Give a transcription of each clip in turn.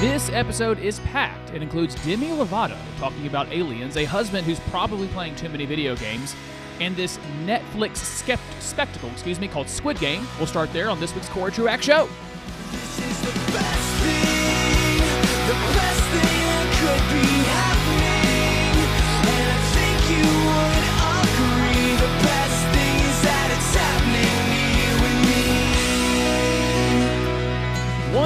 This episode is packed. It includes Demi Lovato talking about aliens, a husband who's probably playing too many video games, and this Netflix skept- spectacle, excuse me, called Squid Game. We'll start there on this week's Cory Truax Show.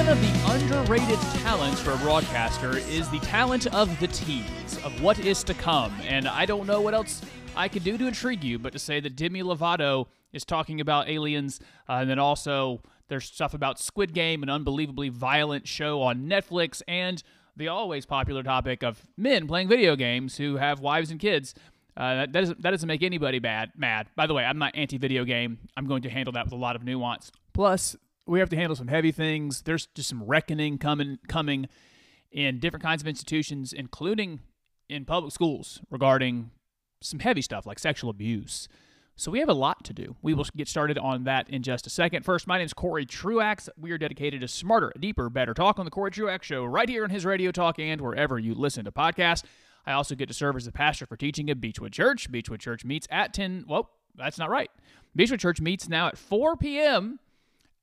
One of the underrated talents for a broadcaster is the talent of the tease, of what is to come. And I don't know what else I could do to intrigue you, but to say that Demi Lovato is talking about aliens, uh, and then also there's stuff about Squid Game, an unbelievably violent show on Netflix, and the always popular topic of men playing video games who have wives and kids. Uh, that, doesn't, that doesn't make anybody bad mad. By the way, I'm not anti-video game. I'm going to handle that with a lot of nuance. Plus, we have to handle some heavy things. There's just some reckoning coming coming in different kinds of institutions, including in public schools, regarding some heavy stuff like sexual abuse. So we have a lot to do. We will get started on that in just a second. First, my name is Cory Truax. We are dedicated to smarter, deeper, better talk on the Cory Truax Show right here on his radio talk and wherever you listen to podcasts. I also get to serve as the pastor for teaching at Beechwood Church. Beechwood Church meets at 10. Well, that's not right. Beechwood Church meets now at 4 p.m.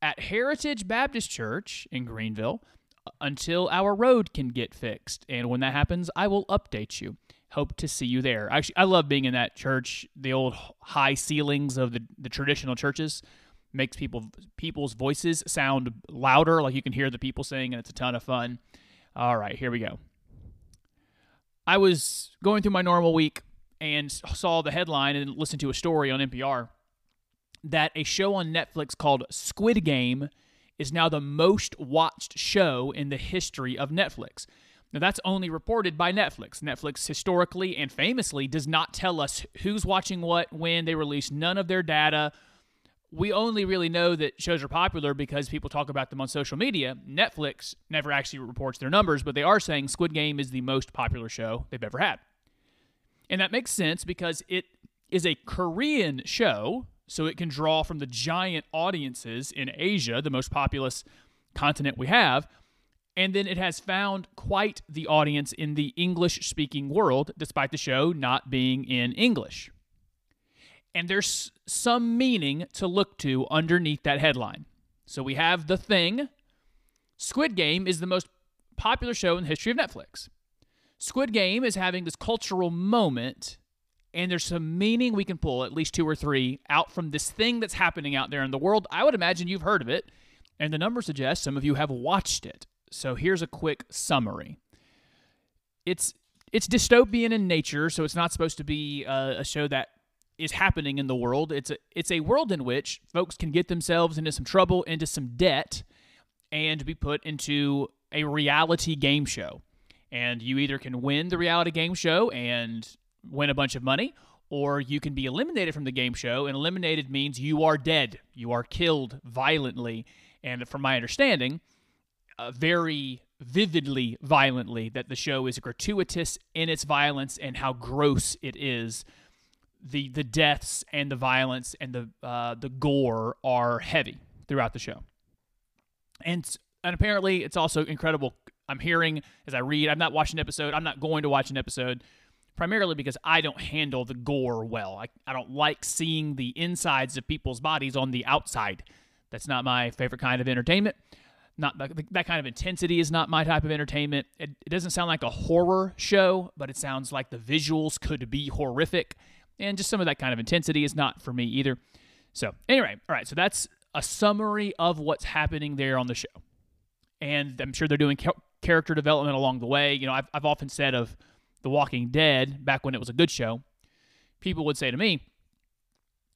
at Heritage Baptist Church in Greenville until our road can get fixed. And when that happens, I will update you. Hope to see you there. Actually, I love being in that church. The old high ceilings of the, the traditional churches makes people people's voices sound louder, like you can hear the people saying, and it's a ton of fun. All right, here we go. I was going through my normal week and saw the headline and listened to a story on NPR that a show on Netflix called Squid Game is now the most watched show in the history of Netflix. Now, that's only reported by Netflix. Netflix historically and famously does not tell us who's watching what, when they release none of their data. We only really know that shows are popular because people talk about them on social media. Netflix never actually reports their numbers, but they are saying Squid Game is the most popular show they've ever had. And that makes sense because it is a Korean show, so it can draw from the giant audiences in Asia, the most populous continent we have. And then it has found quite the audience in the English speaking world, despite the show not being in English. And there's some meaning to look to underneath that headline. So we have The Thing. Squid Game is the most popular show in the history of Netflix. Squid Game is having this cultural moment, and there's some meaning we can pull, at least two or three, out from this thing that's happening out there in the world. I would imagine you've heard of it, and the numbers suggest some of you have watched it. So here's a quick summary. It's it's dystopian in nature, so it's not supposed to be a, a show that is happening in the world. It's a it's a world in which folks can get themselves into some trouble, into some debt, and be put into a reality game show. And you either can win the reality game show and win a bunch of money, or you can be eliminated from the game show. And eliminated means you are dead, you are killed violently. And from my understanding, uh, very vividly violently, that the show is gratuitous in its violence and how gross it is. The the deaths and the violence and the uh, the gore are heavy throughout the show, and and apparently it's also incredible. I'm hearing as I read. I'm not watching an episode. I'm not going to watch an episode primarily because I don't handle the gore well. I, I don't like seeing the insides of people's bodies on the outside. That's not my favorite kind of entertainment. Not that, kind of intensity is not my type of entertainment. It, it doesn't sound like a horror show, but it sounds like the visuals could be horrific, and just some of that kind of intensity is not for me either. So anyway, all right. So that's a summary of what's happening there on the show, and I'm sure they're doing ca- character development along the way. You know, I've I've often said of The Walking Dead back when it was a good show, people would say to me,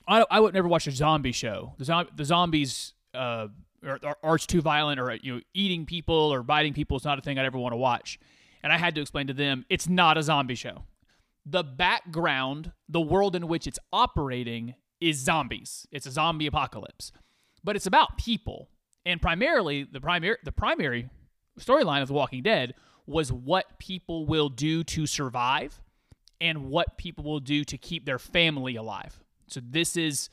I, I would never watch a zombie show. The, the zombies uh, are, are, are too violent, or you know, eating people or biting people is not a thing I'd ever want to watch. And I had to explain to them, it's not a zombie show. The background, the world in which it's operating, is zombies. It's a zombie apocalypse, but it's about people, and primarily the primary the primary storyline of The Walking Dead was what people will do to survive and what people will do to keep their family alive. So this is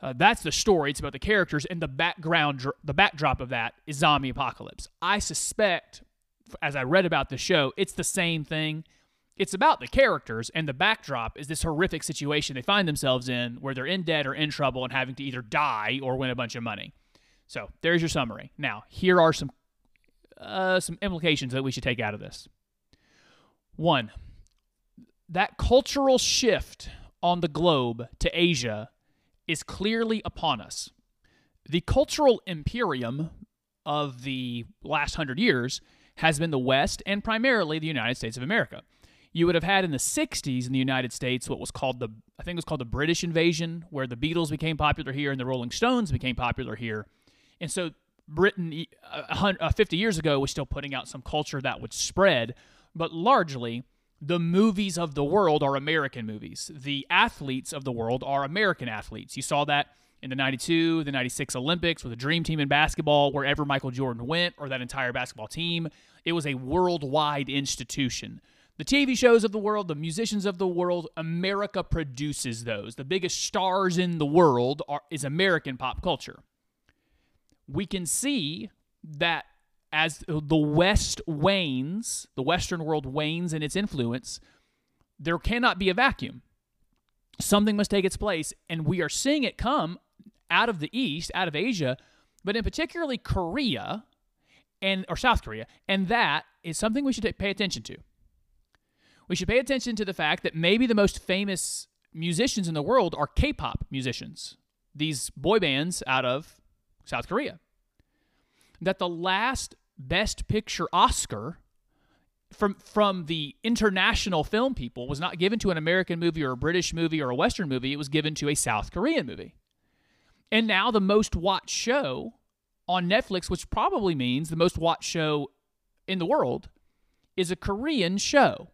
uh, that's the story. It's about the characters, and the background, the backdrop of that is zombie apocalypse. I suspect as I read about the show, it's the same thing. It's about the characters, and the backdrop is this horrific situation they find themselves in where they're in debt or in trouble and having to either die or win a bunch of money. So there's your summary. Now, here are some uh, some implications that we should take out of this. One, that cultural shift on the globe to Asia is clearly upon us. The cultural imperium of the last hundred years has been the West and primarily the United States of America. You would have had in the 60s in the United States what was called the, I think it was called the British invasion, where the Beatles became popular here and the Rolling Stones became popular here. And so Britain, uh, uh, 50 years ago, was still putting out some culture that would spread, but largely, the movies of the world are American movies. The athletes of the world are American athletes. You saw that in the 92, the 96 Olympics with the Dream Team in basketball, wherever Michael Jordan went or that entire basketball team. It was a worldwide institution. The TV shows of the world, the musicians of the world, America produces those. The biggest stars in the world are, is American pop culture. We can see that as the West wanes, the Western world wanes in its influence, there cannot be a vacuum. Something must take its place, and we are seeing it come out of the East, out of Asia, but in particularly Korea and or South Korea, and that is something we should pay attention to we should pay attention to the fact that maybe the most famous musicians in the world are K pop musicians, these boy bands out of South Korea. That the last Best Picture Oscar from from the international film people was not given to an American movie or a British movie or a Western movie. It was given to a South Korean movie. And now the most watched show on Netflix, which probably means the most watched show in the world, is a Korean show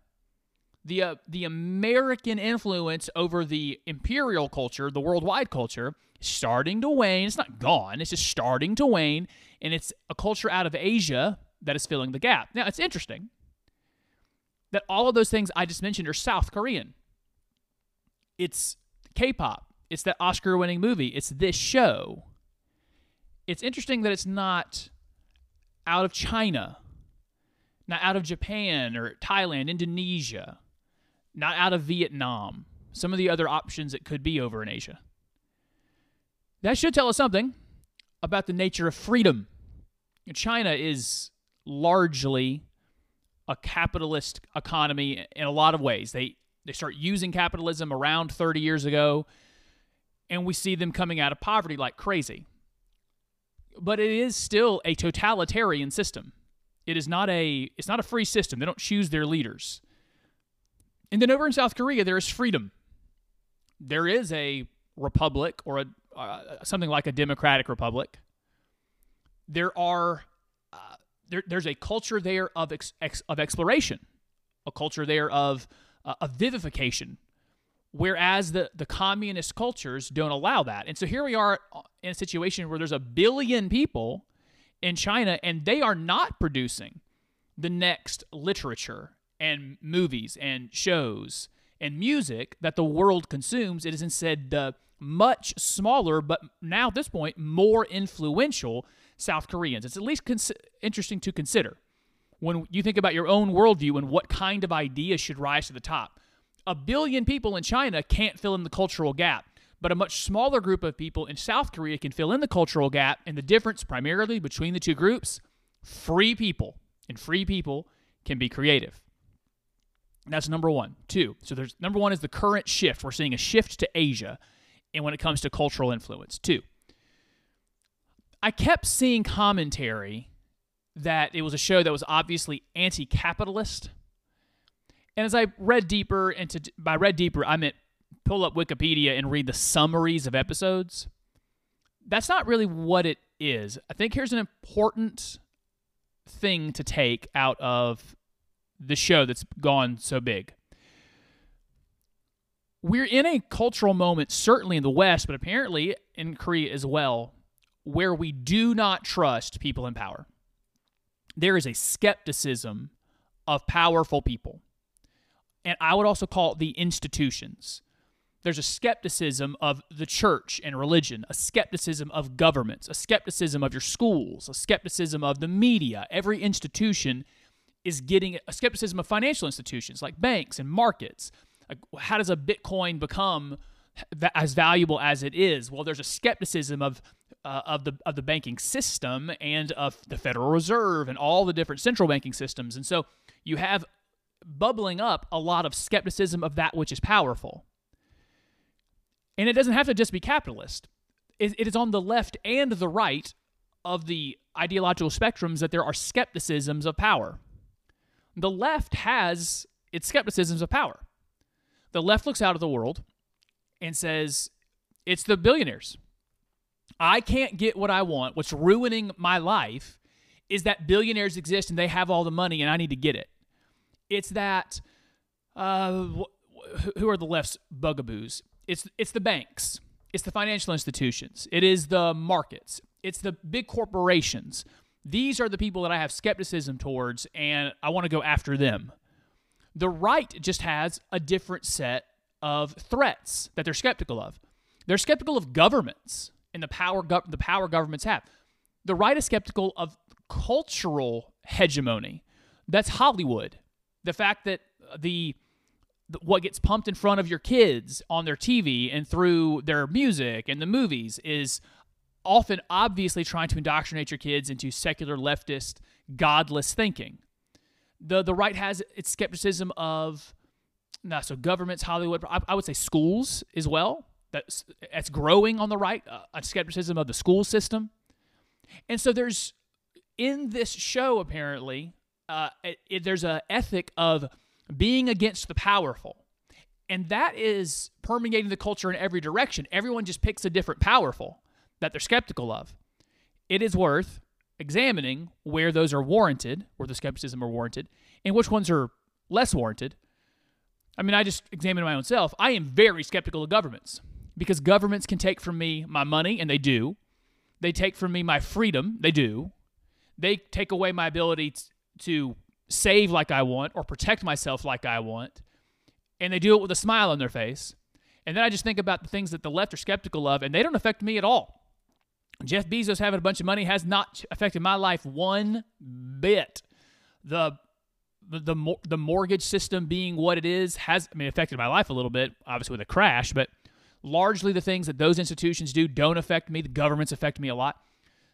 the uh, the American influence over the imperial culture, the worldwide culture, is starting to wane. It's not gone. It's just starting to wane, and it's a culture out of Asia that is filling the gap. Now, it's interesting that all of those things I just mentioned are South Korean. It's K-pop. It's that Oscar-winning movie. It's this show. It's interesting that it's not out of China, not out of Japan or Thailand, Indonesia not out of Vietnam, some of the other options it could be over in Asia. That should tell us something about the nature of freedom. China is largely a capitalist economy in a lot of ways. They they start using capitalism around 30 years ago and we see them coming out of poverty like crazy. But it is still a totalitarian system. It is not a it's not a free system. They don't choose their leaders. And then over in South Korea, there is freedom. There is a republic or a uh, something like a democratic republic. There are uh, there, there's a culture there of ex, ex, of exploration, a culture there of uh, of vivification, whereas the the communist cultures don't allow that. And so here we are in a situation where there's a billion people in China, and they are not producing the next literature and movies and shows and music that the world consumes. It is instead the much smaller, but now at this point, more influential South Koreans. It's at least cons- interesting to consider when you think about your own worldview and what kind of ideas should rise to the top. A billion people in China can't fill in the cultural gap, but a much smaller group of people in South Korea can fill in the cultural gap. And the difference primarily between the two groups free people, and free people can be creative. That's number one. Two. So there's number one is the current shift. We're seeing a shift to Asia, and when it comes to cultural influence. Two. I kept seeing commentary that it was a show that was obviously anti-capitalist. And as I read deeper into by read deeper, I meant pull up Wikipedia and read the summaries of episodes. That's not really what it is. I think here's an important thing to take out of the show that's gone so big. We're in a cultural moment, certainly in the West, but apparently in Korea as well, where we do not trust people in power. There is a skepticism of powerful people. And I would also call it the institutions. There's a skepticism of the church and religion, a skepticism of governments, a skepticism of your schools, a skepticism of the media. Every institution is getting a skepticism of financial institutions like banks and markets. Like, how does a Bitcoin become as valuable as it is? Well, there's a skepticism of uh, of the of the banking system and of the Federal Reserve and all the different central banking systems, and so you have bubbling up a lot of skepticism of that which is powerful. And it doesn't have to just be capitalist. It, it is on the left and the right of the ideological spectrums that there are skepticisms of power. The left has its skepticisms of power. The left looks out at the world and says, it's the billionaires. I can't get what I want. What's ruining my life is that billionaires exist and they have all the money and I need to get it. It's that, uh, wh- who are the left's bugaboos? It's, it's the banks, it's the financial institutions, it is the markets, it's the big corporations. These are the people that I have skepticism towards, and I want to go after them. The right just has a different set of threats that they're skeptical of. They're skeptical of governments and the power the power governments have. The right is skeptical of cultural hegemony. That's Hollywood. The fact that the the- what gets pumped in front of your kids on their TV and through their music and the movies is often obviously trying to indoctrinate your kids into secular leftist godless thinking. The the right has its skepticism of no, so governments, Hollywood, I, I would say schools as well. That's that's growing on the right, uh, a skepticism of the school system. And so there's in this show apparently uh, it, it- there's a ethic of being against the powerful, and that is permeating the culture in every direction. Everyone just picks a different powerful that they're skeptical of. It is worth examining where those are warranted, where the skepticism are warranted, and which ones are less warranted. I mean, I just examine my own self. I am very skeptical of governments because governments can take from me my money, and they do. They take from me my freedom, they do. They take away my ability to save like I want or protect myself like I want. And they do it with a smile on their face. And then I just think about the things that the left are skeptical of, and they don't affect me at all. Jeff Bezos having a bunch of money has not affected my life one bit. The the the, mortgage system being what it is has I mean affected my life a little bit, obviously with a crash, but largely the things that those institutions do don't affect me. The governments affect me a lot.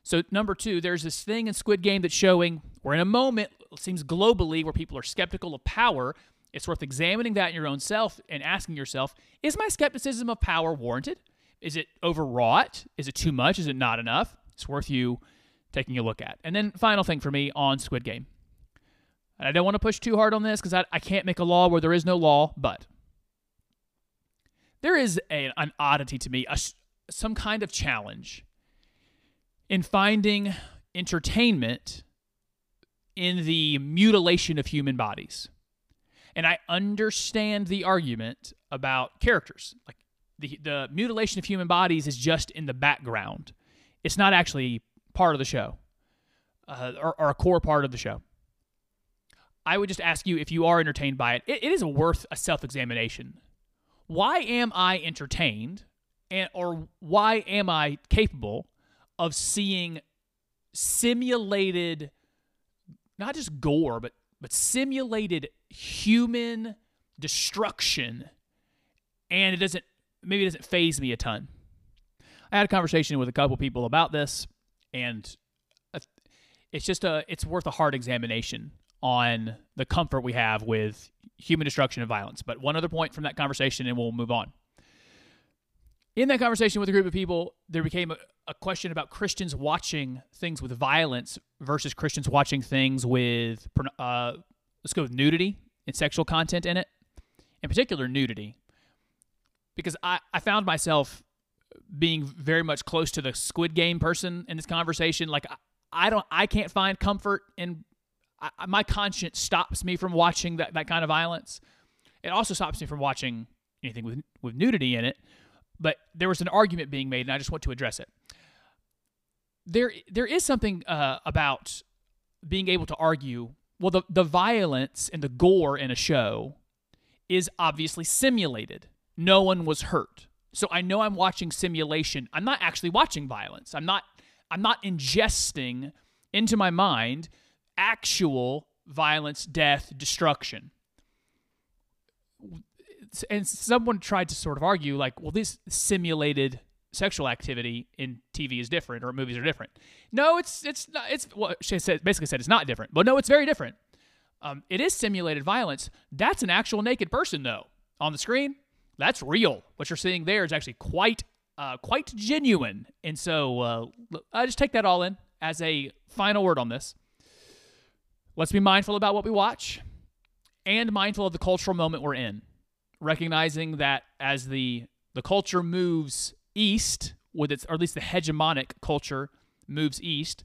So number two, there's this thing in Squid Game that's showing we're in a moment, it seems globally, where people are skeptical of power. It's worth examining that in your own self and asking yourself, is my skepticism of power warranted? Is it overwrought? Is it too much? Is it not enough? It's worth you taking a look at. And then final thing for me on Squid Game. And I don't want to push too hard on this because I, I can't make a law where there is no law, but there is a, an oddity to me, a some kind of challenge in finding entertainment in the mutilation of human bodies. And I understand the argument about characters. Like the, the mutilation of human bodies is just in the background, it's not actually part of the show uh, or, or a core part of the show. I would just ask you if you are entertained by it, it, it is worth a self examination. Why am I entertained, and or why am I capable of seeing simulated, not just gore, but but simulated human destruction, and it doesn't maybe it doesn't faze me a ton. I had a conversation with a couple people about this, and uh, it's just a it's worth a hard examination on the comfort we have with human destruction and violence. But one other point from that conversation, and we'll move on. In that conversation with a group of people, there became a, a question about Christians watching things with violence versus Christians watching things with, uh, let's go with nudity and sexual content in it, in particular nudity. Because I, I found myself being very much close to the Squid Game person in this conversation. Like I, I don't, I can't find comfort in. I, my conscience stops me from watching that, that kind of violence. It also stops me from watching anything with with nudity in it. But there was an argument being made, and I just want to address it. There, there is something uh, about being able to argue. Well, the the violence and the gore in a show is obviously simulated. No one was hurt. So I know I'm watching simulation. I'm not actually watching violence. I'm not I'm not ingesting into my mind actual violence, death, destruction. And someone tried to sort of argue, like, well, this simulated sexual activity in TV is different or movies are different. No, it's it's not. It's what well, she said. Basically said it's not different. But no, it's very different. Um, it is simulated violence. That's an actual naked person, though, on the screen. That's real. What you're seeing there is actually quite uh, quite genuine. And so uh, I just take that all in as a final word on this. Let's be mindful about what we watch and mindful of the cultural moment we're in, recognizing that as the the culture moves east with its or at least the hegemonic culture moves east,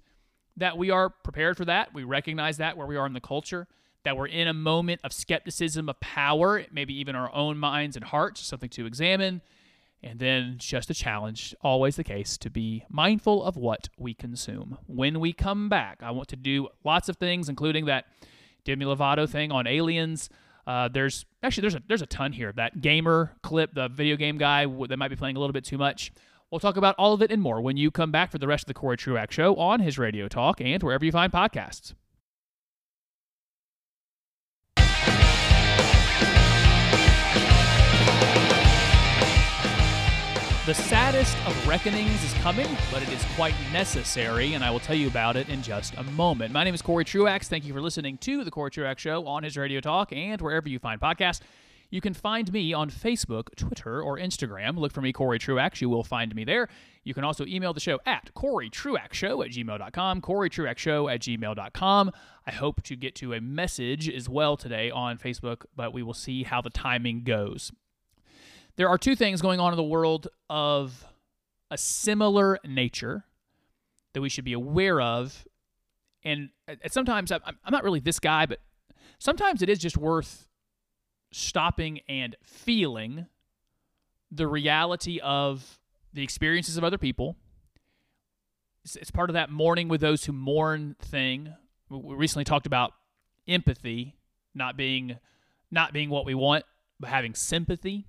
that we are prepared for that. We recognize that where we are in the culture, that we're in a moment of skepticism of power, maybe even our own minds and hearts, something to examine. And then just a challenge, always the case, to be mindful of what we consume. When we come back, I want to do lots of things, including that Demi Lovato thing on aliens. Uh, there's actually there's a there's a ton here. That gamer clip, the video game guy that might be playing a little bit too much. We'll talk about all of it and more when you come back for the rest of the Cory Truax Show on his Radio Talk and wherever you find podcasts. The saddest of reckonings is coming, but it is quite necessary, and I will tell you about it in just a moment. My name is Cory Truax. Thank you for listening to The Cory Truax Show on his Radio Talk and wherever you find podcasts. You can find me on Facebook, Twitter, or Instagram. Look for me, Cory Truax. You will find me there. You can also email the show at CoryTruaxShow at gmail.com, CoryTruaxShow at gmail.com. I hope to get to a message as well today on Facebook, but we will see how the timing goes there are two things going on in the world of a similar nature that we should be aware of. And sometimes I'm not really this guy, but sometimes it is just worth stopping and feeling the reality of the experiences of other people. It's, part of that mourning with those who mourn thing. We recently talked about empathy not being not being what we want, but having sympathy.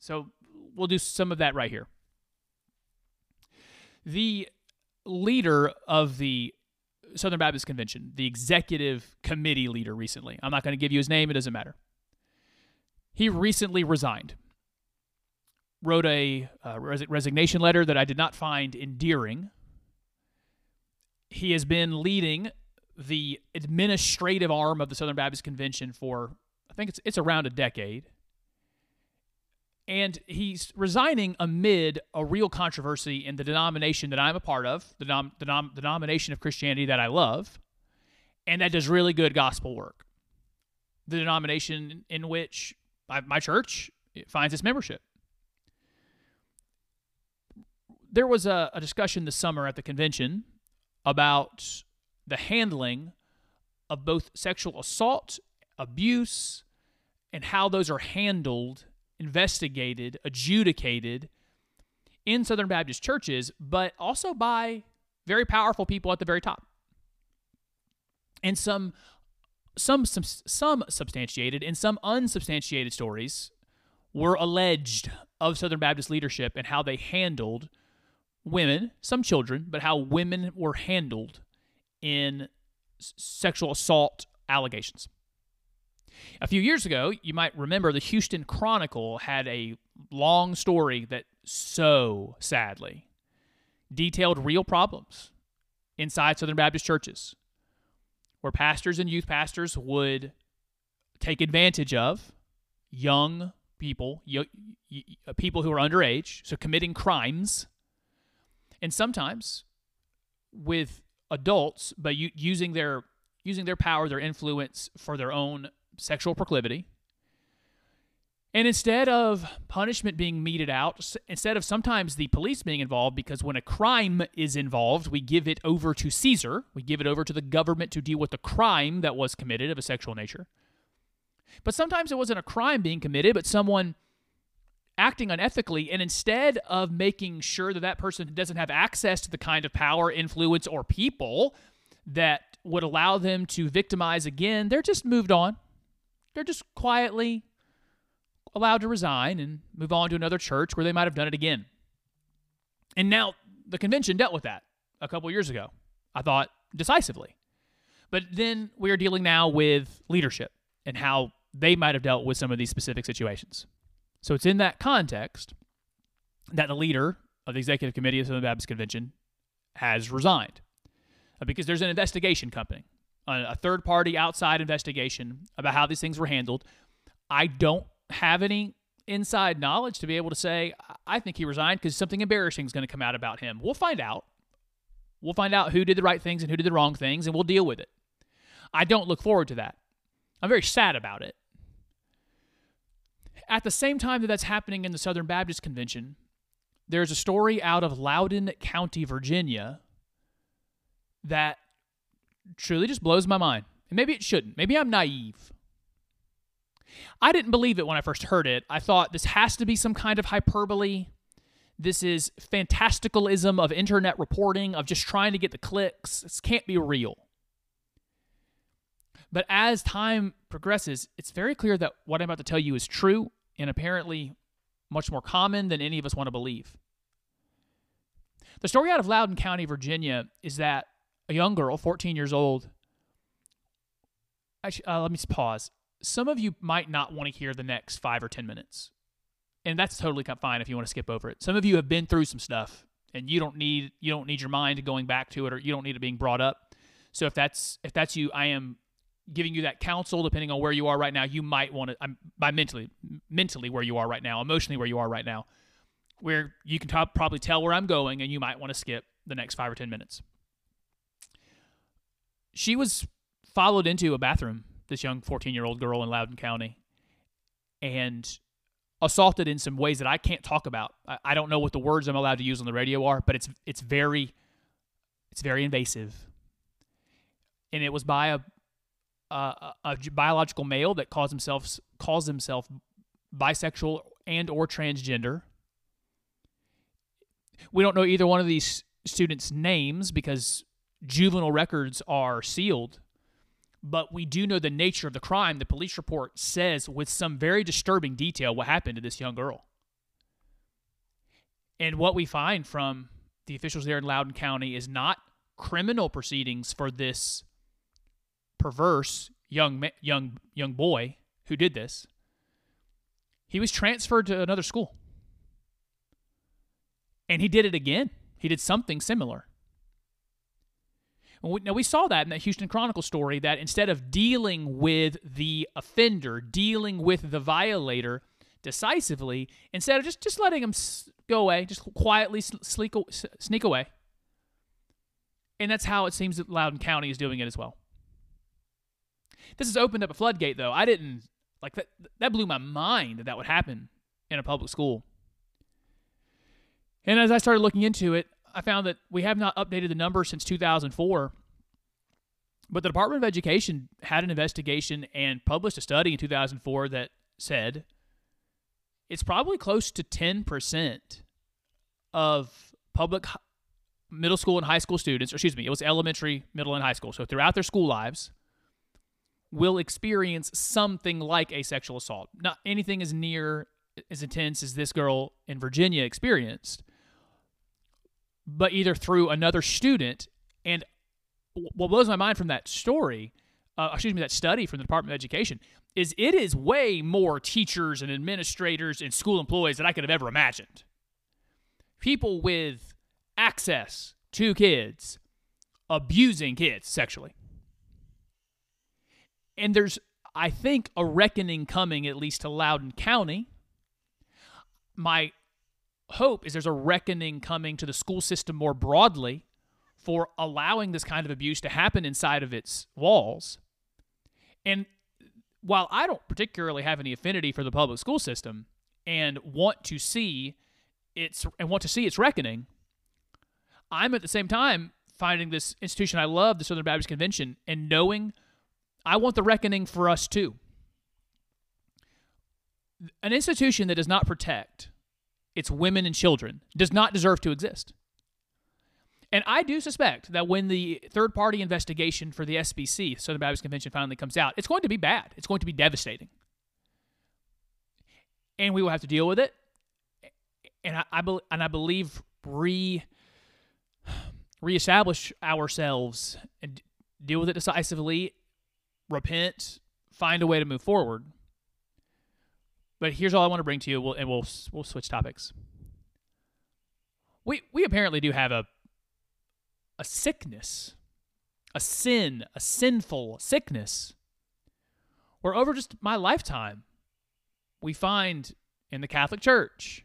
So we'll do some of that right here. The leader of the Southern Baptist Convention, the executive committee leader recently, I'm not going to give you his name, it doesn't matter. He recently resigned, wrote a uh, resignation letter that I did not find endearing. He has been leading the administrative arm of the Southern Baptist Convention for, I think it's, it's around a decade and he's resigning amid a real controversy in the denomination that I'm a part of, the, nom- the, nom- the denomination of Christianity that I love, and that does really good gospel work. The denomination in which I, my church finds its membership. There was a, a discussion this summer at the convention about the handling of both sexual assault, abuse, and how those are handled investigated, adjudicated in Southern Baptist churches, but also by very powerful people at the very top. And some some some, some substantiated and some unsubstantiated stories were alleged of Southern Baptist leadership and how they handled women, some children, but how women were handled in sexual assault allegations. A few years ago, you might remember the Houston Chronicle had a long story that so sadly detailed real problems inside Southern Baptist churches where pastors and youth pastors would take advantage of young people, people who are underage, so committing crimes, and sometimes with adults, but using their using their power, their influence for their own sexual proclivity. And instead of punishment being meted out, instead of sometimes the police being involved, because when a crime is involved, we give it over to Caesar, we give it over to the government to deal with the crime that was committed of a sexual nature. But sometimes it wasn't a crime being committed, but someone acting unethically. And instead of making sure that that person doesn't have access to the kind of power, influence, or people that would allow them to victimize again, they're just moved on they're just quietly allowed to resign and move on to another church where they might have done it again. And now the convention dealt with that a couple years ago, I thought decisively. But then we are dealing now with leadership and how they might have dealt with some of these specific situations. So it's in that context that the leader of the executive committee of the Baptist Convention has resigned Uh, because there's an investigation coming, a third party outside investigation about how these things were handled. I don't have any inside knowledge to be able to say I think he resigned because something embarrassing is going to come out about him. We'll find out. We'll find out who did the right things and who did the wrong things, and we'll deal with it. I don't look forward to that. I'm very sad about it. At the same time that that's happening in the Southern Baptist Convention, there's a story out of Loudoun County, Virginia, that truly just blows my mind. And maybe it shouldn't. Maybe I'm naive. I didn't believe it when I first heard it. I thought this has to be some kind of hyperbole. This is fantasticalism of internet reporting, of just trying to get the clicks. This can't be real. But as time progresses, it's very clear that what I'm about to tell you is true and apparently much more common than any of us want to believe. The story out of Loudoun County, Virginia, is that a young girl, 14 years old, actually, uh, let me pause. Some of you might not want to hear the next five or 10 minutes. And that's totally fine if you want to skip over it. Some of you have been through some stuff and you don't need you don't need your mind going back to it or you don't need it being brought up. So if that's if that's you, I am giving you that counsel depending on where you are right now. You might want to I'm by mentally mentally where you are right now, emotionally where you are right now, where you can top, probably tell where I'm going and you might want to skip the next 5 or 10 minutes. She was followed into a bathroom, this young 14-year-old girl in Loudoun County, and assaulted in some ways that I can't talk about. I, I don't know what the words I'm allowed to use on the radio are, but it's it's very it's very invasive. And it was by a a, a biological male that calls himself calls himself bisexual and or transgender. We don't know either one of these students' names because juvenile records are sealed, but we do know the nature of the crime. The police report says with some very disturbing detail what happened to this young girl. And what we find from the officials there in Loudoun County is not criminal proceedings for this perverse young young young boy who did this. He was transferred to another school. And he did it again. He did something similar. We- Now, we saw that in that Houston Chronicle story that instead of dealing with the offender, dealing with the violator decisively, instead of just, just letting him go away, just quietly s- sleek, sneak away. And that's how it seems that Loudoun County is doing it as well. This has opened up a floodgate, though. I didn't like that. That blew my mind that that would happen in a public school. And as I started looking into it, I found that we have not updated the number since 2004. But the Department of Education had an investigation and published a study in 2004 that said it's probably close to 10% of public middle school and high school students, or excuse me, it was elementary, middle, and high school. So throughout their school lives, will experience something like a sexual assault. Not anything as near as intense as this girl in Virginia experienced, but either through another student. And what blows my mind from that story, uh, excuse me, that study from the Department of Education, is it is way more teachers and administrators and school employees than I could have ever imagined. People with access to kids abusing kids sexually and there's I think a reckoning coming at least to Loudoun County. My hope is there's a reckoning coming to the school system more broadly for allowing this kind of abuse to happen inside of its walls. And while I don't particularly have any affinity for the public school system and want to see its and want to see its reckoning, I'm at the same time finding this institution I love, the Southern Baptist Convention, and knowing I want the reckoning for us too. An institution that does not protect its women and children does not deserve to exist. And I do suspect that when the third party investigation for the SBC, Southern Baptist Convention, finally comes out, it's going to be bad. It's going to be devastating. And we will have to deal with it. And I, I, bel and I believe re reestablish ourselves and deal with it decisively, repent, find a way to move forward. But here's all I want to bring to you, we'll, and we'll we'll switch topics. We we apparently do have a a sickness, a sin, a sinful sickness, where over just my lifetime, we find in the Catholic Church,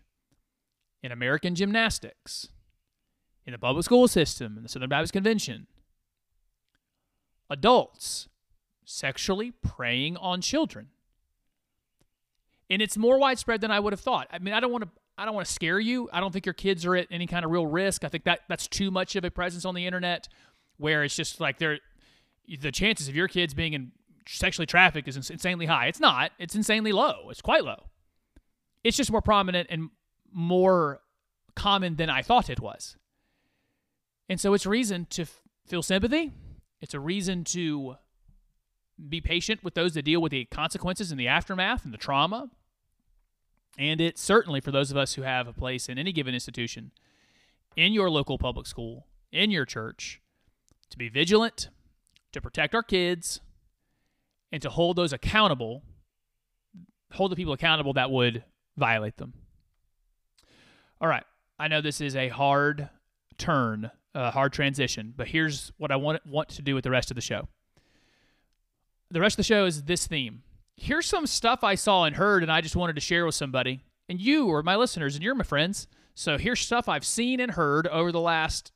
in American gymnastics, in the public school system, in the Southern Baptist Convention, adults sexually preying on children. And it's more widespread than I would have thought. I mean, I don't want to I don't want to scare you. I don't think your kids are at any kind of real risk. I think that that's too much of a presence on the internet where it's just like they're the chances of your kids being in sexually trafficked is insanely high. It's not. It's insanely low. It's quite low. It's just more prominent and more common than I thought it was. And so it's reason to f- feel sympathy. It's a reason to be patient with those that deal with the consequences and the aftermath and the trauma. And it's certainly for those of us who have a place in any given institution, in your local public school, in your church, to be vigilant, to protect our kids, and to hold those accountable, hold the people accountable that would violate them. All right. I know this is a hard turn, a hard transition, but here's what I want want to do with the rest of the show. The rest of the show is this theme. Here's some stuff I saw and heard, and I just wanted to share with somebody. And you are my listeners, and you're my friends. So here's stuff I've seen and heard over the last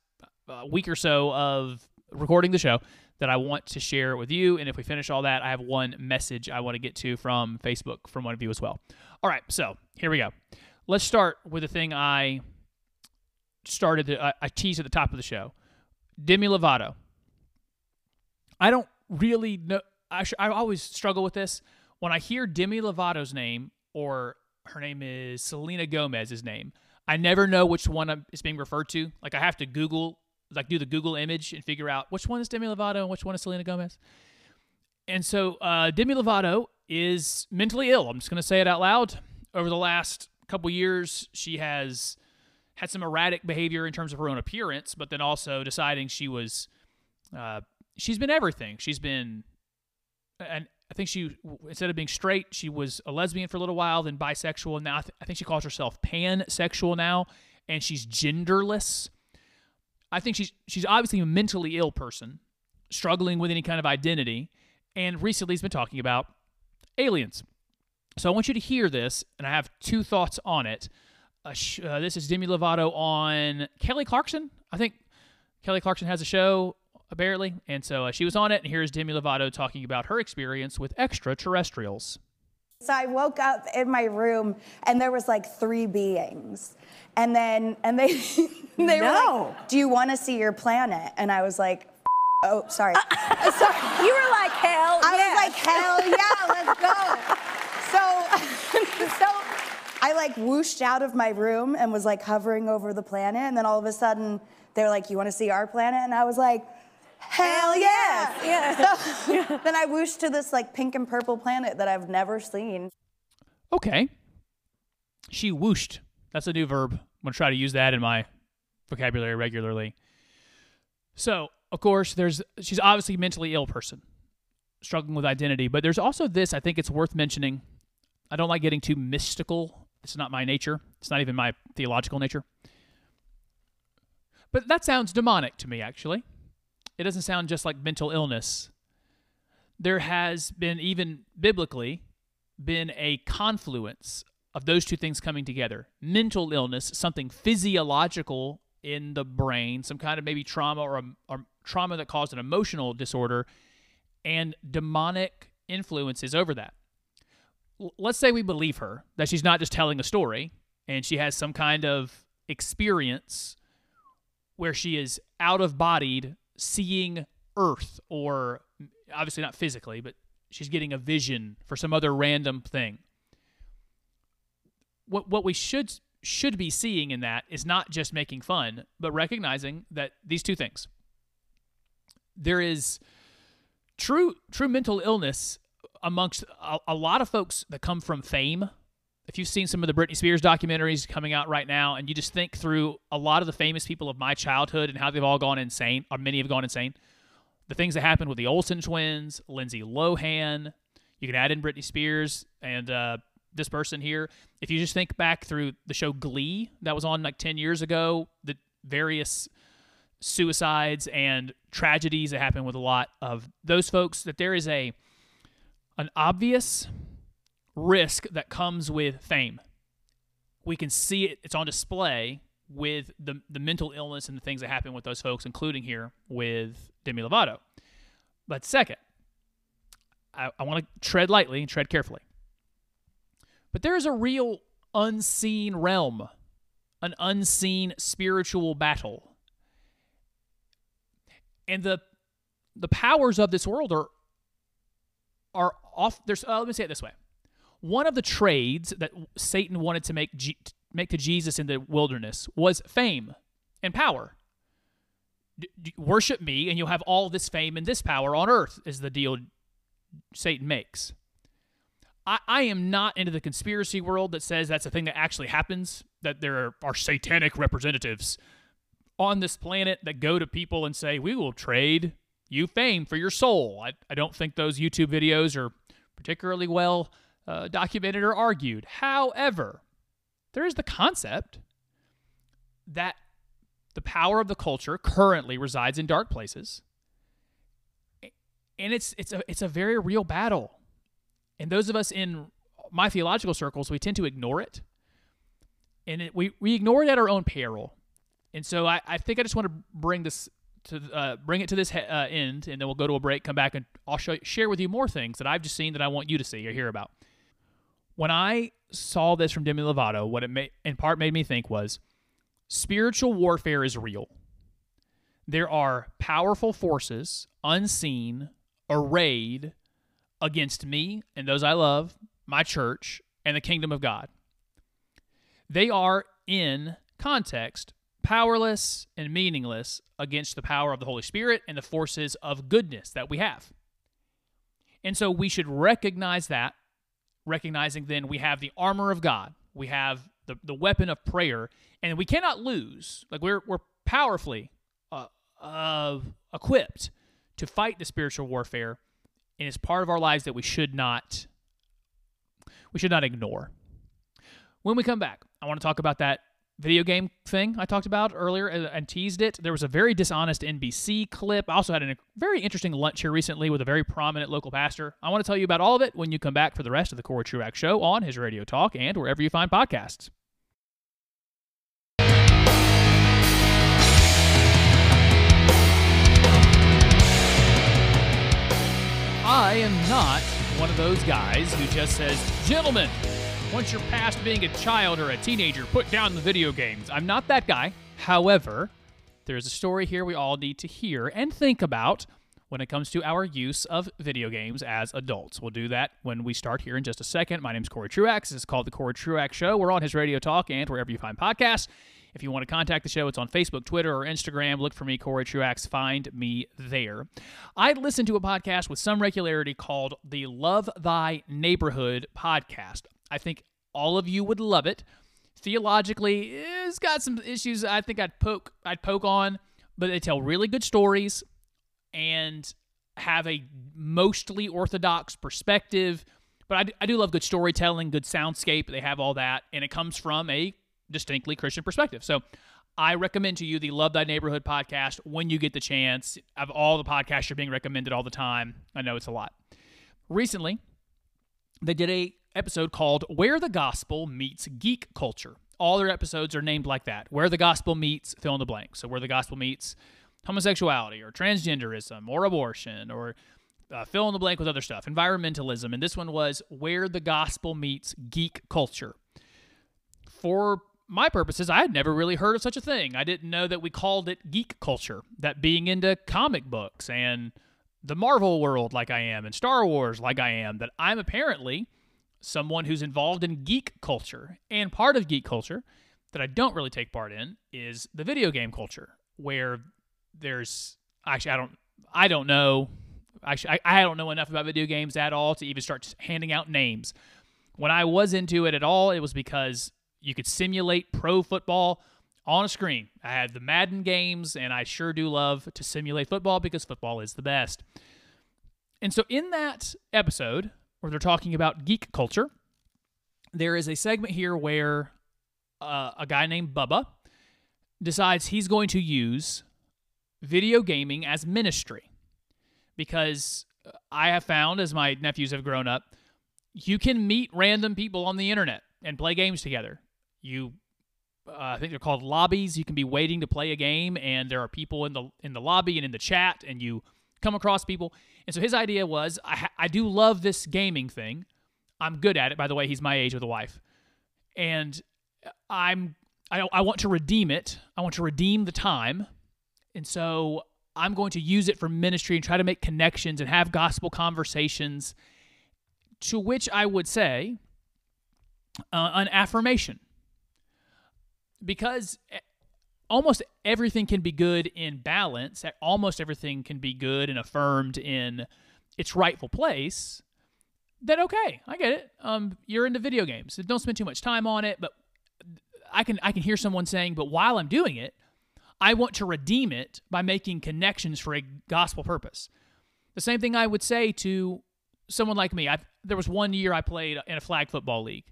uh, week or so of recording the show that I want to share with you. And if we finish all that, I have one message I want to get to from Facebook from one of you as well. All right, so here we go. Let's start with the thing I started, I, I teased at the top of the show Demi Lovato. I don't really know. I, sh- I always struggle with this. When I hear Demi Lovato's name, or her name is Selena Gomez's name, I never know which one is being referred to. Like I have to Google, like do the Google image and figure out which one is Demi Lovato and which one is Selena Gomez. And so uh, Demi Lovato is mentally ill. I'm just going to say it out loud. Over the last couple years, she has had some erratic behavior in terms of her own appearance, but then also deciding she was, uh, she's been everything. She's been, and I think she instead of being straight, she was a lesbian for a little while, then bisexual, now I, th- I think she calls herself pansexual now, and she's genderless. I think she's she's obviously a mentally ill person, struggling with any kind of identity, and recently has been talking about aliens. So I want you to hear this, and I have two thoughts on it. Uh, sh- uh, this is Demi Lovato on Kelly Clarkson. I think Kelly Clarkson has a show apparently, and so uh, she was on it. And here's Demi Lovato talking about her experience with extraterrestrials. So I woke up in my room and there was like three beings. And then and they they were like, "Do you want to see your planet?" And I was like, "Oh, sorry." sorry. You were like, hell I yes. was like, "Hell yeah, let's go." So so I like whooshed out of my room and was like hovering over the planet and then all of a sudden they're like, "You want to see our planet?" And I was like, Hell yeah! Yeah. So then I whooshed to this like pink and purple planet that I've never seen. Okay. She whooshed. That's a new verb. I'm going to try to use that in my vocabulary regularly. So, of course, there's she's obviously a mentally ill person, struggling with identity, but there's also this I think it's worth mentioning. I don't like getting too mystical. It's not my nature. It's not even my theological nature. But that sounds demonic to me actually. It doesn't sound just like mental illness. There has been even biblically been a confluence of those two things coming together mental illness, something physiological in the brain, some kind of maybe trauma or, or trauma that caused an emotional disorder, and demonic influences over that. Let's say we believe her, that she's not just telling a story and she has some kind of experience where she is out of bodied seeing Earth, or obviously not physically, but she's getting a vision for some other random thing. What what we should should be seeing in that is not just making fun, but recognizing that these two things. There is true true mental illness amongst a, a lot of folks that come from fame. If you've seen some of the Britney Spears documentaries coming out right now, and you just think through a lot of the famous people of my childhood and how they've all gone insane, or many have gone insane, the things that happened with the Olsen twins, Lindsay Lohan. You can add in Britney Spears and uh, this person here. If you just think back through the show Glee that was on like 10 years ago, the various suicides and tragedies that happen with a lot of those folks, that there is a an obvious risk that comes with fame. We can see it, it's on display with the, the mental illness and the things that happen with those folks, including here with Demi Lovato. But second, I, I want to tread lightly and tread carefully. But there is a real unseen realm, an unseen spiritual battle. And the the powers of this world are are off there's uh, let me say it this way. One of the trades that Satan wanted to make G- make to Jesus in the wilderness was fame and power. D- d- worship me and you'll have all this fame and this power on earth is the deal Satan makes. I, I am not into the conspiracy world that says that's a thing that actually happens, that there are satanic representatives on this planet that go to people and say, We will trade you fame for your soul. I, I don't think those YouTube videos are particularly well uh, documented or argued. However, there is the concept that the power of the culture currently resides in dark places. And it's it's a it's a very real battle. And those of us in my theological circles, we tend to ignore it. And it, we, we ignore it at our own peril. And so I, I think I just want to bring this to uh, bring it to this he- uh, end, and then we'll go to a break, come back, and I'll show, share with you more things that I've just seen that I want you to see or hear about. When I saw this from Demi Lovato, what it in part made me think was spiritual warfare is real. There are powerful forces, unseen, arrayed against me and those I love, my church, and the kingdom of God. They are, in context, powerless and meaningless against the power of the Holy Spirit and the forces of goodness that we have. And so we should recognize that, recognizing then we have the armor of God, we have the, the weapon of prayer, and we cannot lose. Like we're, we're powerfully uh, uh, equipped to fight the spiritual warfare and it's part of our lives that we should not we should not ignore. When we come back, I want to talk about that video game thing I talked about earlier and teased it. There was a very dishonest NBC clip. I also had a very interesting lunch here recently with a very prominent local pastor. I want to tell you about all of it when you come back for the rest of the Cory Truax Show on his Radio Talk and wherever you find podcasts. I am not one of those guys who just says, Gentlemen, once you're past being a child or a teenager, put down the video games. I'm not that guy. However, there's a story here we all need to hear and think about when it comes to our use of video games as adults. We'll do that when we start here in just a second. My name's Cory Truax. This is called The Cory Truax Show. We're on his Radio Talk and wherever you find podcasts. If you want to contact the show, it's on Facebook, Twitter, or Instagram. Look for me, Cory Truax. Find me there. I listen to a podcast with some regularity called the Love Thy Neighborhood podcast. I think all of you would love it. Theologically, it's got some issues I think I'd poke I'd poke on, but they tell really good stories and have a mostly orthodox perspective. But I do, I do love good storytelling, good soundscape. They have all that, and it comes from a distinctly Christian perspective. So I recommend to you the Love Thy Neighborhood podcast when you get the chance. Of all the podcasts you're being recommended all the time, I know it's a lot. Recently, they did a episode called Where the Gospel Meets Geek Culture. All their episodes are named like that. Where the Gospel Meets fill in the blank. So where the gospel meets homosexuality or transgenderism or abortion or uh, fill in the blank with other stuff, environmentalism. And this one was Where the Gospel Meets Geek Culture. For my purposes, I had never really heard of such a thing. I didn't know that we called it geek culture, that being into comic books and the Marvel world like I am and Star Wars like I am, that I'm apparently someone who's involved in geek culture. And part of geek culture that I don't really take part in is the video game culture, where there's actually I don't I don't know actually I, I don't know enough about video games at all to even start handing out names. When I was into it at all, it was because you could simulate pro football on a screen. I had the Madden games, and I sure do love to simulate football because football is the best. And so, in that episode where they're talking about geek culture, there is a segment here where uh, a guy named Bubba decides he's going to use video gaming as ministry because I have found as my nephews have grown up, you can meet random people on the internet and play games together. You uh, I think they're called lobbies. You can be waiting to play a game, and there are people in the in the lobby and in the chat, and you come across people. And so his idea was, I, I do love this gaming thing. I'm good at it. By the way, he's my age with a wife, and I'm I, I want to redeem it. I want to redeem the time, and so I'm going to use it for ministry and try to make connections and have gospel conversations. To which I would say, uh, an affirmation because almost everything can be good in balance. Almost everything can be good and affirmed in its rightful place. Then okay, I get it. Um, you're into video games. Don't spend too much time on it. But I can I can hear someone saying, but while I'm doing it, I want to redeem it by making connections for a gospel purpose. The same thing I would say to someone like me. I there was one year I played in a flag football league.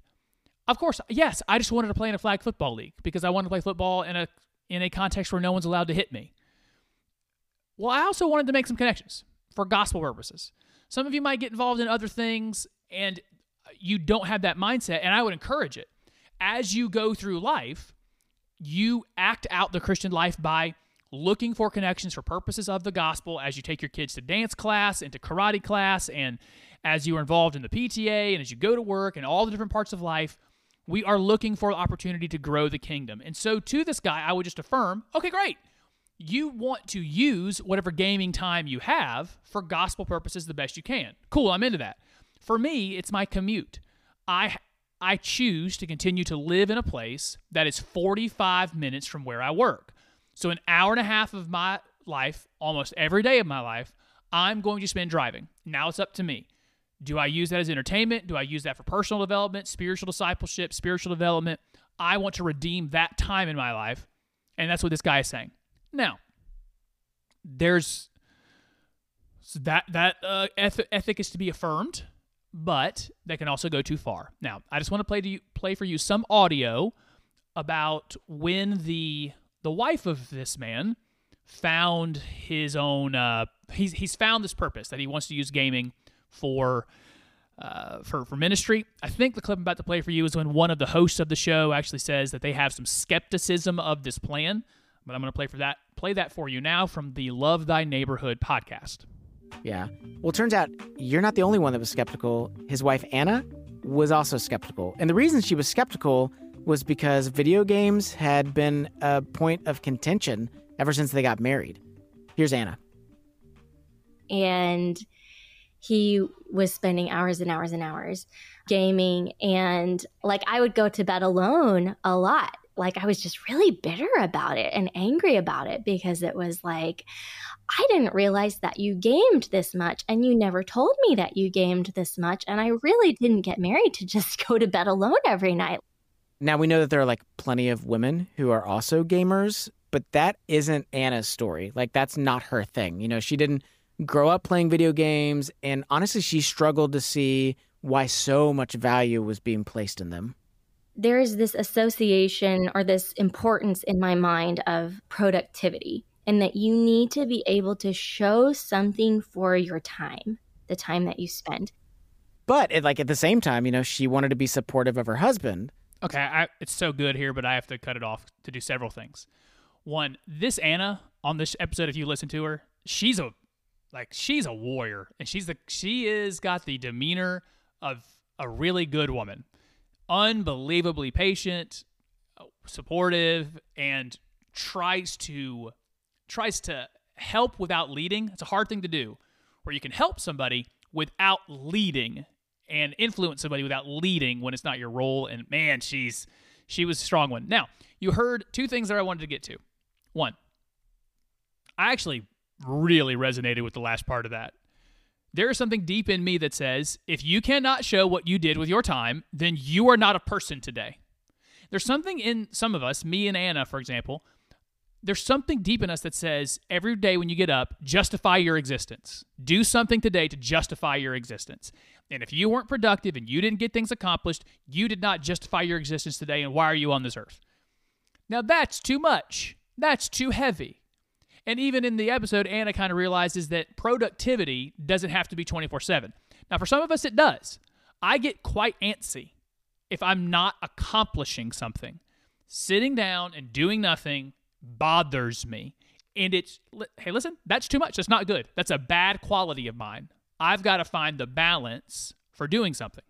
Of course, yes, I just wanted to play in a flag football league because I wanted to play football in a in a context where no one's allowed to hit me. Well, I also wanted to make some connections for gospel purposes. Some of you might get involved in other things and you don't have that mindset, and I would encourage it. As you go through life, you act out the Christian life by looking for connections for purposes of the gospel as you take your kids to dance class and to karate class and as you are involved in the PTA and as you go to work and all the different parts of life, we are looking for opportunity to grow the kingdom. And so to this guy, I would just affirm, okay, great. You want to use whatever gaming time you have for gospel purposes the best you can. Cool, I'm into that. For me, it's my commute. I I choose to continue to live in a place that is 45 minutes from where I work. So an hour and a half of my life, almost every day of my life, I'm going to spend driving. Now it's up to me. Do I use that as entertainment? Do I use that for personal development, spiritual discipleship, spiritual development? I want to redeem that time in my life. And that's what this guy is saying. Now, there's so that that uh, eth- ethic is to be affirmed, but that can also go too far. Now, I just want to play to you, play for you some audio about when the the wife of this man found his own uh, he's he's found this purpose that he wants to use gaming for uh, for for ministry. I think the clip I'm about to play for you is when one of the hosts of the show actually says that they have some skepticism of this plan. But I'm going to play for that play that for you now from the Love Thy Neighborhood podcast. Yeah. Well, it turns out you're not the only one that was skeptical. His wife, Anna, was also skeptical. And the reason she was skeptical was because video games had been a point of contention ever since they got married. Here's Anna. and he was spending hours and hours and hours gaming and like I would go to bed alone a lot. Like I was just really bitter about it and angry about it because it was like I didn't realize that you gamed this much and you never told me that you gamed this much and I really didn't get married to just go to bed alone every night. Now we know that there are like plenty of women who are also gamers, but that isn't Anna's story. Like that's not her thing. You know, she didn't grow up playing video games and honestly she struggled to see why so much value was being placed in them. there is this association or this importance in my mind of productivity and that you need to be able to show something for your time, the time that you spend. But at, like at the same time, you know, she wanted to be supportive of her husband. Okay, I, it's so good here, but I have to cut it off to do several things. One, this Anna on this episode, if you listen to her, she's a like she's a warrior, and she's the she is got the demeanor of a really good woman, unbelievably patient, supportive, and tries to tries to help without leading. It's a hard thing to do, where you can help somebody without leading and influence somebody without leading when it's not your role. And man, she's she was a strong one. Now, you heard two things that I wanted to get to. One, I actually really resonated with the last part of that. There is something deep in me that says if you cannot show what you did with your time, then you are not a person today. There's something in some of us, me and Anna, for example, there's something deep in us that says every day when you get up, justify your existence. Do something today to justify your existence. And if you weren't productive and you didn't get things accomplished, you did not justify your existence today. And why are you on this earth? Now that's too much. That's too heavy. And even in the episode, Anna kind of realizes that productivity doesn't have to be 24 7. Now, for some of us, it does. I get quite antsy if I'm not accomplishing something. Sitting down and doing nothing bothers me. And it's, hey, listen, that's too much. That's not good. That's a bad quality of mine. I've got to find the balance for doing something.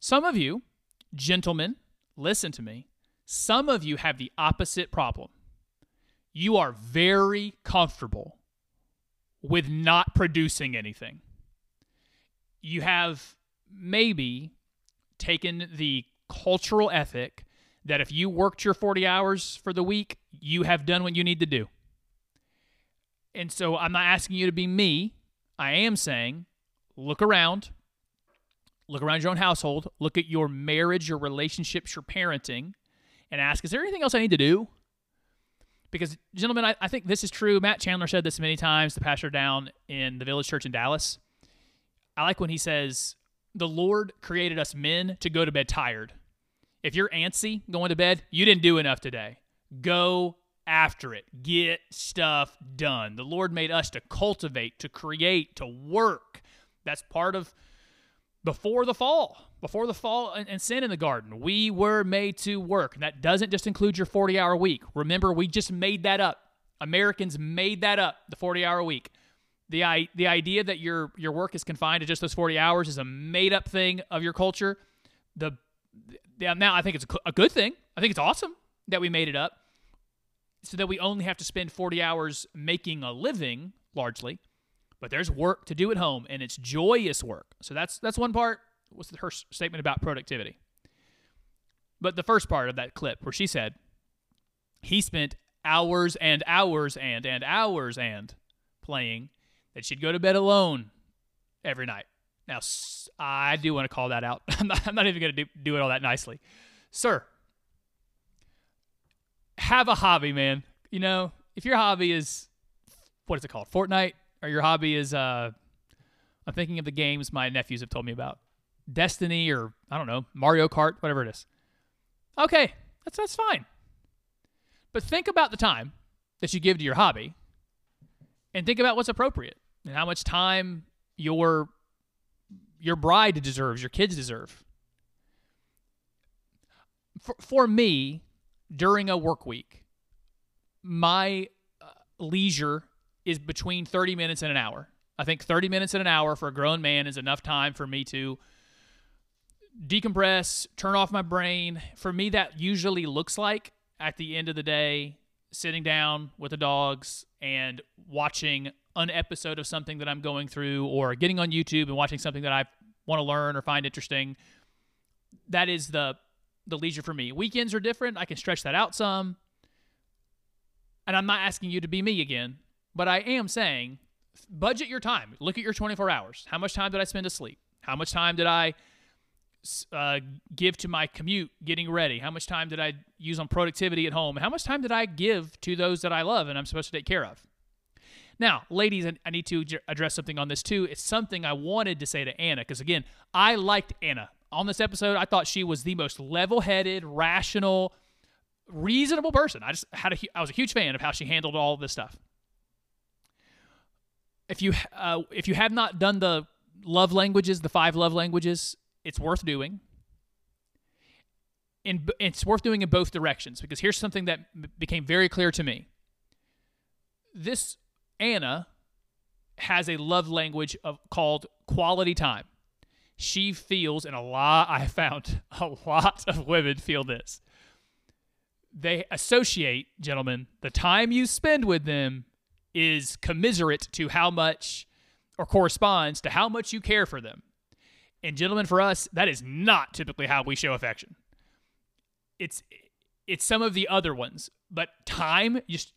Some of you, gentlemen, listen to me. Some of you have the opposite problem. You are very comfortable with not producing anything. You have maybe taken the cultural ethic that if you worked your 40 hours for the week, you have done what you need to do. And so I'm not asking you to be me. I am saying look around, look around your own household, look at your marriage, your relationships, your parenting, and ask, is there anything else I need to do? Because, gentlemen, I, I think this is true. Matt Chandler said this many times, the pastor down in the Village Church in Dallas. I like when he says, the Lord created us men to go to bed tired. If you're antsy going to bed, you didn't do enough today. Go after it. Get stuff done. The Lord made us to cultivate, to create, to work. That's part of before the fall, before the fall and, sin in the garden. We were made to work. And that doesn't just include your 40 hour week. Remember, we just made that up. Americans made that up, the 40 hour week. The, the idea that your your work is confined to just those 40 hours is a made up thing of your culture. The, the now I think it's a, a good thing. I think it's awesome that we made it up so that we only have to spend 40 hours making a living largely but there's work to do at home and it's joyous work so that's that's one part was her statement about productivity. But the first part of that clip where she said he spent hours and hours and and hours and playing that she'd go to bed alone every night. Now i do want to call that out. I'm not, I'm not even going to do, do it all that nicely. Sir have a hobby, man. You know, if your hobby is what is it called, Fortnite, or your hobby is uh, I'm thinking of the games my nephews have told me about, Destiny, or I don't know, Mario Kart, whatever it is. Okay, that's that's fine. But think about the time that you give to your hobby, and think about what's appropriate and how much time your your bride deserves, your kids deserve. For, for me, during a work week, my uh, leisure is between 30 minutes and an hour. I think 30 minutes and an hour for a grown man is enough time for me to decompress, turn off my brain. For me, that usually looks like at the end of the day, sitting down with the dogs and watching an episode of something that I'm going through or getting on YouTube and watching something that I want to learn or find interesting. That is the the leisure for me. Weekends are different. I can stretch that out some. And I'm not asking you to be me again, but I am saying budget your time. Look at your 24 hours. How much time did I spend asleep? How much time did I uh, give to my commute getting ready? How much time did I use on productivity at home? How much time did I give to those that I love and I'm supposed to take care of? Now, ladies, I need to address something on this too. It's something I wanted to say to Anna because, again, I liked Anna on this episode, I thought she was the most level-headed, rational, reasonable person. I just had a I was a huge fan of how she handled all this stuff. If you uh, if you have not done the love languages, the five love languages, it's worth doing. And it's worth doing in both directions because here's something that became very clear to me. This Anna has a love language of called quality time she feels, and a lot I found a lot of women feel this. They associate, gentlemen, the time you spend with them is commiserate to how much or corresponds to how much you care for them. And gentlemen, for us, that is not typically how we show affection. It's it's some of the other ones, but time just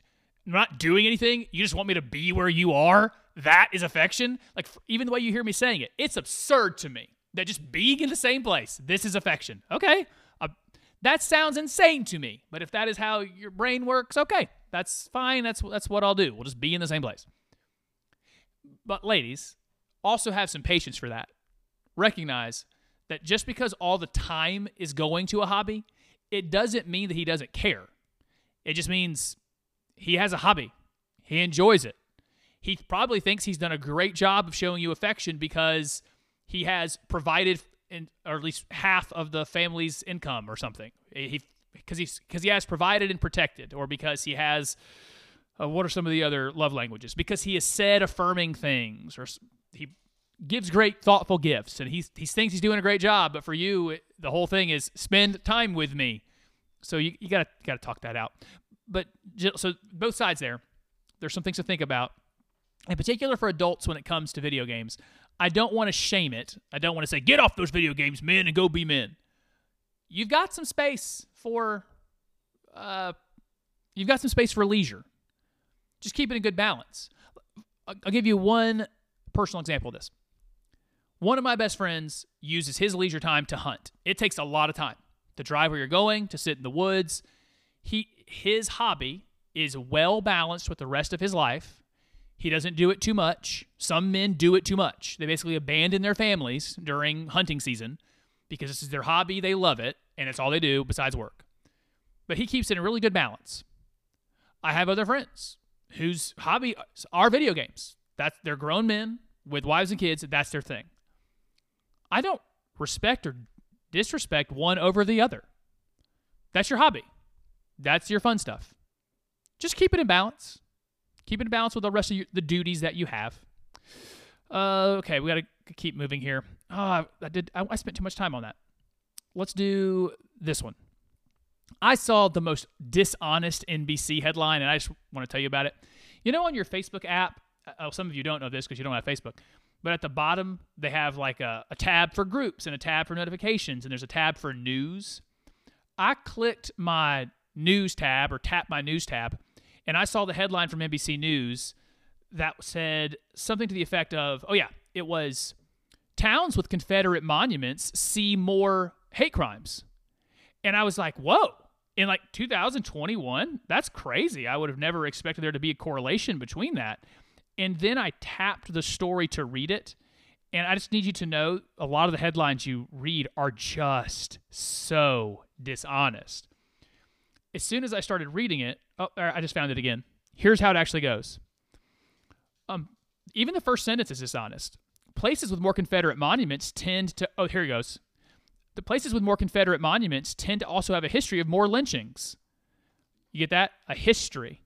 not doing anything. You just want me to be where you are. That is affection. Like even the way you hear me saying it, it's absurd to me that just being in the same place, this is affection. Okay, uh, That sounds insane to me, but if that is how your brain works, okay, that's fine. That's that's what I'll do. We'll just be in the same place. But ladies, also have some patience for that. Recognize that just because all the time is going to a hobby, it doesn't mean that he doesn't care. It just means he has a hobby. He enjoys it. He probably thinks he's done a great job of showing you affection because he has provided in, or at least half of the family's income or something. He because he's because he has provided and protected, or because he has uh, what are some of the other love languages? Because he has said affirming things, or gives great thoughtful gifts, and he he thinks he's doing a great job. But for you, it, the whole thing is spend time with me. So you, you gotta gotta talk that out. But so both sides there. There's some things to think about, in particular for adults when it comes to video games. I don't want to shame it. I don't want to say get off those video games, men, and go be men. You've got some space for, uh, you've got some space for leisure. Just keep it in good balance. I'll give you one personal example of this. One of my best friends uses his leisure time to hunt. It takes a lot of time to drive where you're going, to sit in the woods. He his hobby is well balanced with the rest of his life. He doesn't do it too much. Some men do it too much. They basically abandon their families during hunting season because this is their hobby, they love it, and it's all they do besides work. But he keeps it in a really good balance. I have other friends whose hobby are video games. That's they're grown men with wives and kids, that's their thing. I don't respect or disrespect one over the other. That's your hobby. That's your fun stuff. Just keep it in balance. Keep it in balance with the rest of your, the duties that you have. Uh, okay, we got to keep moving here. Oh, I, did. I, I spent too much time on that. Let's do this one. I saw the most dishonest NBC headline, and I just want to tell you about it. You know, on your Facebook app, uh, some of you don't know this because you don't have Facebook, but at the bottom they have like a, a tab for groups and a tab for notifications, and there's a tab for news. I clicked my news tab or tapped my news tab, and I saw the headline from NBC News that said something to the effect of, "Oh yeah, it was towns with Confederate monuments see more hate crimes." And I was like, "Whoa." In like 2021, that's crazy. I would have never expected there to be a correlation between that. And then I tapped the story to read it. And I just need you to know a lot of the headlines you read are just so dishonest. As soon as I started reading it, oh, I just found it again. Here's how it actually goes. Um, even the first sentence is dishonest. Places with more Confederate monuments tend to. Oh, here it goes. The places with more Confederate monuments tend to also have a history of more lynchings. You get that? A history.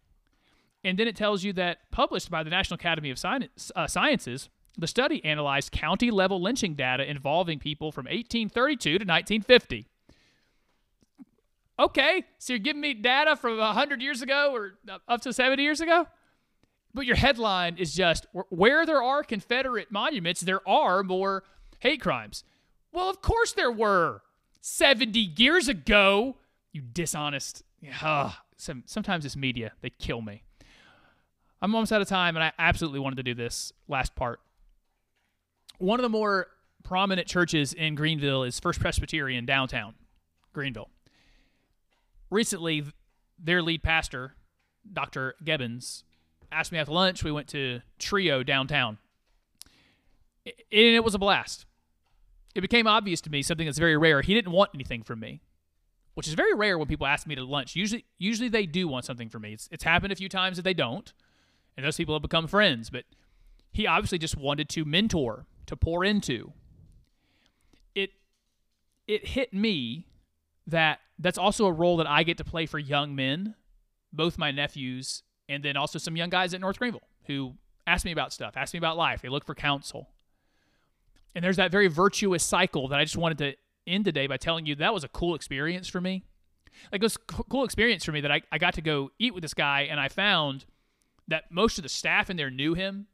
And then it tells you that published by the National Academy of Science, uh, Sciences, the study analyzed county level lynching data involving people from 1832 to 1950. Okay, so you're giving me data from 100 years ago or up to 70 years ago? But your headline is just where there are Confederate monuments, there are more hate crimes. Well, of course there were 70 years ago. You dishonest. Ugh. Sometimes this media, they kill me. I'm almost out of time, and I absolutely wanted to do this last part. One of the more prominent churches in Greenville is First Presbyterian downtown Greenville. Recently, their lead pastor, Dr. Gibbons, asked me after lunch. We went to Trio downtown, and it was a blast. It became obvious to me something that's very rare. He didn't want anything from me, which is very rare when people ask me to lunch. Usually, usually they do want something from me. It's, it's happened a few times that they don't, and those people have become friends. But he obviously just wanted to mentor, to pour into. It it hit me that that's also a role that I get to play for young men, both my nephews and then also some young guys at North Greenville who ask me about stuff, ask me about life. They look for counsel. And there's that very virtuous cycle that I just wanted to end today by telling you that was a cool experience for me. Like it was a cool experience for me that I, I got to go eat with this guy and I found that most of the staff in there knew him.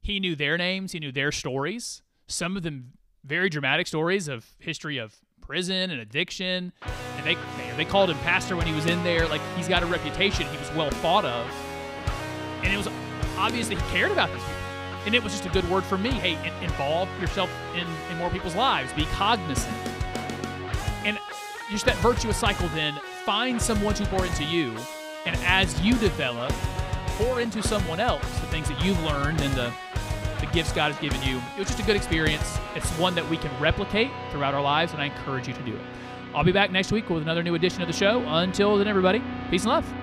He knew their names, he knew their stories. Some of them very dramatic stories of history of prison and addiction. And they they called him pastor when he was in there. Like he's got a reputation. He was well thought of. And it was obvious that he cared about these people. And it was just a good word for me. Hey, in- involve yourself in, in more people's lives. Be cognizant. And just that virtuous cycle then find someone to pour into you and as you develop pour into someone else the things that you've learned and the the gifts god has given you it was just a good experience. It's one that we can replicate throughout our lives and i encourage you to do it. I'll be back next week with another new edition of the show. Until then everybody peace and love